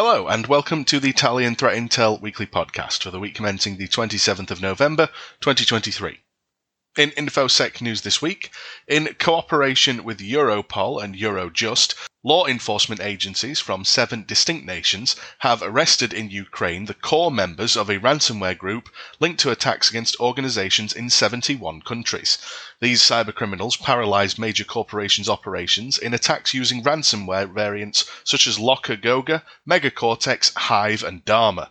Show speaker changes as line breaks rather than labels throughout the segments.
Hello, and welcome to the Italian Threat Intel weekly podcast for the week commencing the 27th of November, 2023. In InfoSec news this week, in cooperation with Europol and Eurojust, law enforcement agencies from seven distinct nations have arrested in Ukraine the core members of a ransomware group linked to attacks against organizations in 71 countries. These cybercriminals paralyzed major corporations' operations in attacks using ransomware variants such as LockerGoga, Megacortex, Hive, and Dharma.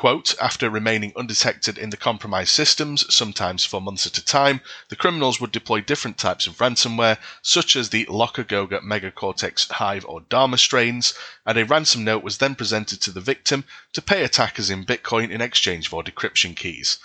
Quote, after remaining undetected in the compromised systems, sometimes for months at a time, the criminals would deploy different types of ransomware, such as the LockerGoga Megacortex Hive or Dharma strains, and a ransom note was then presented to the victim to pay attackers in Bitcoin in exchange for decryption keys.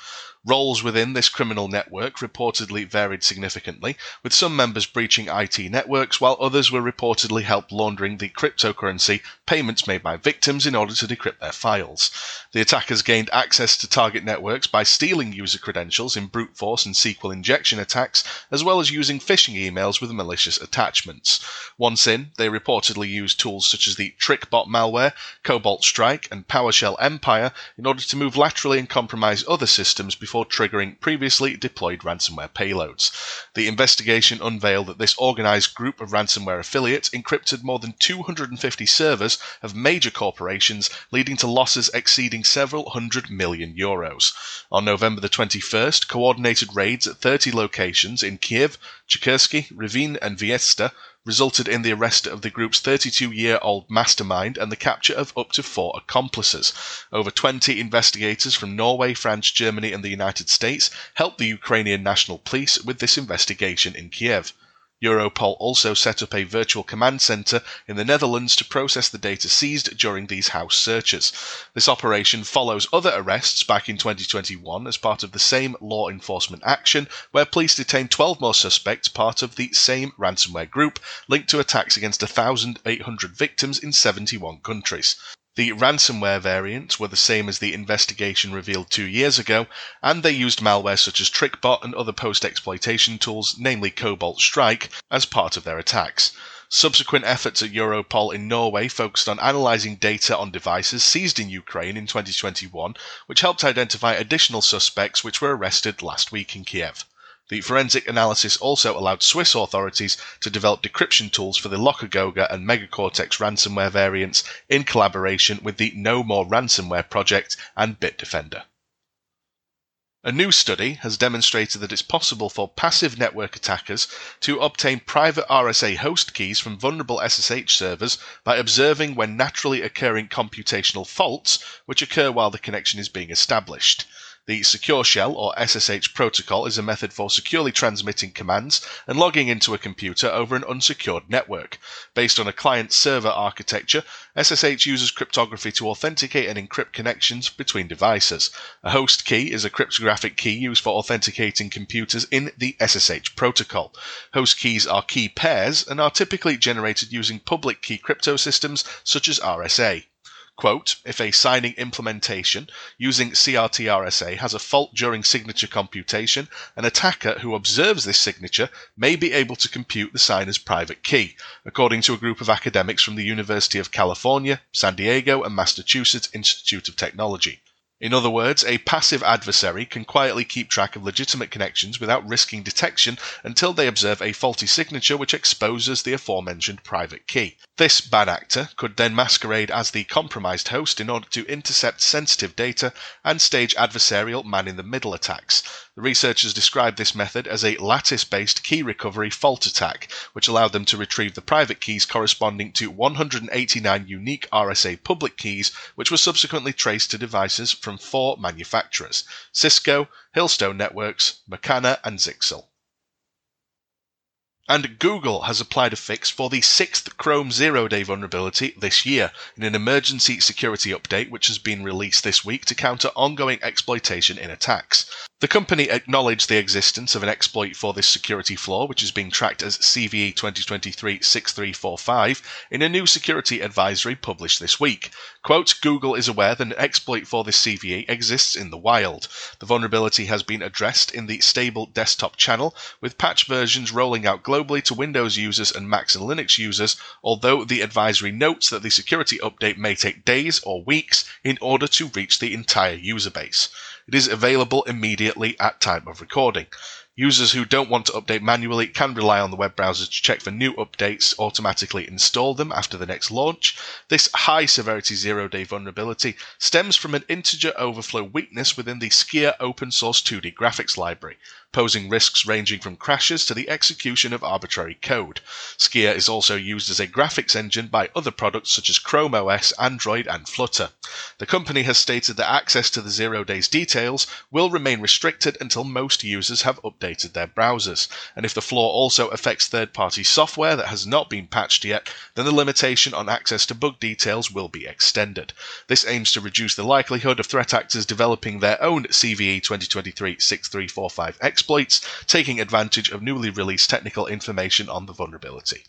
Roles within this criminal network reportedly varied significantly, with some members breaching IT networks, while others were reportedly helped laundering the cryptocurrency payments made by victims in order to decrypt their files. The attackers gained access to target networks by stealing user credentials in brute force and SQL injection attacks, as well as using phishing emails with malicious attachments. Once in, they reportedly used tools such as the TrickBot malware, Cobalt Strike, and PowerShell Empire in order to move laterally and compromise other systems before triggering previously deployed ransomware payloads. The investigation unveiled that this organized group of ransomware affiliates encrypted more than 250 servers of major corporations, leading to losses exceeding several hundred million euros. On November the 21st, coordinated raids at 30 locations in Kiev, Cherkasy, Rivne, and Vyazma resulted in the arrest of the group's 32 year old mastermind and the capture of up to four accomplices. Over 20 investigators from Norway, France, Germany, and the United States helped the Ukrainian National Police with this investigation in Kiev. Europol also set up a virtual command center in the Netherlands to process the data seized during these house searches. This operation follows other arrests back in 2021 as part of the same law enforcement action, where police detained 12 more suspects, part of the same ransomware group, linked to attacks against 1,800 victims in 71 countries. The ransomware variants were the same as the investigation revealed two years ago, and they used malware such as TrickBot and other post exploitation tools, namely Cobalt Strike, as part of their attacks. Subsequent efforts at Europol in Norway focused on analyzing data on devices seized in Ukraine in 2021, which helped identify additional suspects which were arrested last week in Kiev. The forensic analysis also allowed Swiss authorities to develop decryption tools for the LockerGoga and Megacortex ransomware variants in collaboration with the No More Ransomware project and Bitdefender. A new study has demonstrated that it's possible for passive network attackers to obtain private RSA host keys from vulnerable SSH servers by observing when naturally occurring computational faults which occur while the connection is being established. The Secure Shell or SSH protocol is a method for securely transmitting commands and logging into a computer over an unsecured network. Based on a client server architecture, SSH uses cryptography to authenticate and encrypt connections between devices. A host key is a cryptographic key used for authenticating computers in the SSH protocol. Host keys are key pairs and are typically generated using public key crypto systems such as RSA. Quote, if a signing implementation using CRT-RSA has a fault during signature computation, an attacker who observes this signature may be able to compute the signer's private key, according to a group of academics from the University of California, San Diego, and Massachusetts Institute of Technology. In other words, a passive adversary can quietly keep track of legitimate connections without risking detection until they observe a faulty signature which exposes the aforementioned private key. This bad actor could then masquerade as the compromised host in order to intercept sensitive data and stage adversarial man in the middle attacks. The researchers described this method as a lattice based key recovery fault attack, which allowed them to retrieve the private keys corresponding to 189 unique RSA public keys, which were subsequently traced to devices from four manufacturers Cisco, Hillstone Networks, Mocana, and Zyxel. And Google has applied a fix for the sixth Chrome zero day vulnerability this year in an emergency security update which has been released this week to counter ongoing exploitation in attacks. The company acknowledged the existence of an exploit for this security flaw, which is being tracked as CVE 2023-6345 in a new security advisory published this week. Quote, Google is aware that an exploit for this CVE exists in the wild. The vulnerability has been addressed in the stable desktop channel, with patch versions rolling out globally to Windows users and Macs and Linux users, although the advisory notes that the security update may take days or weeks in order to reach the entire user base. It is available immediately at time of recording. Users who don't want to update manually can rely on the web browser to check for new updates, automatically install them after the next launch. This high severity zero day vulnerability stems from an integer overflow weakness within the Skia open source 2D graphics library, posing risks ranging from crashes to the execution of arbitrary code. Skia is also used as a graphics engine by other products such as Chrome OS, Android, and Flutter. The company has stated that access to the zero days details will remain restricted until most users have updated updated their browsers. And if the flaw also affects third party software that has not been patched yet, then the limitation on access to bug details will be extended. This aims to reduce the likelihood of threat actors developing their own CVE 2023 6345 exploits, taking advantage of newly released technical information on the vulnerability.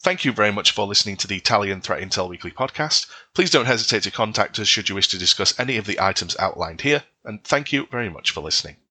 Thank you very much for listening to the Italian Threat Intel Weekly podcast. Please don't hesitate to contact us should you wish to discuss any of the items outlined here, and thank you very much for listening.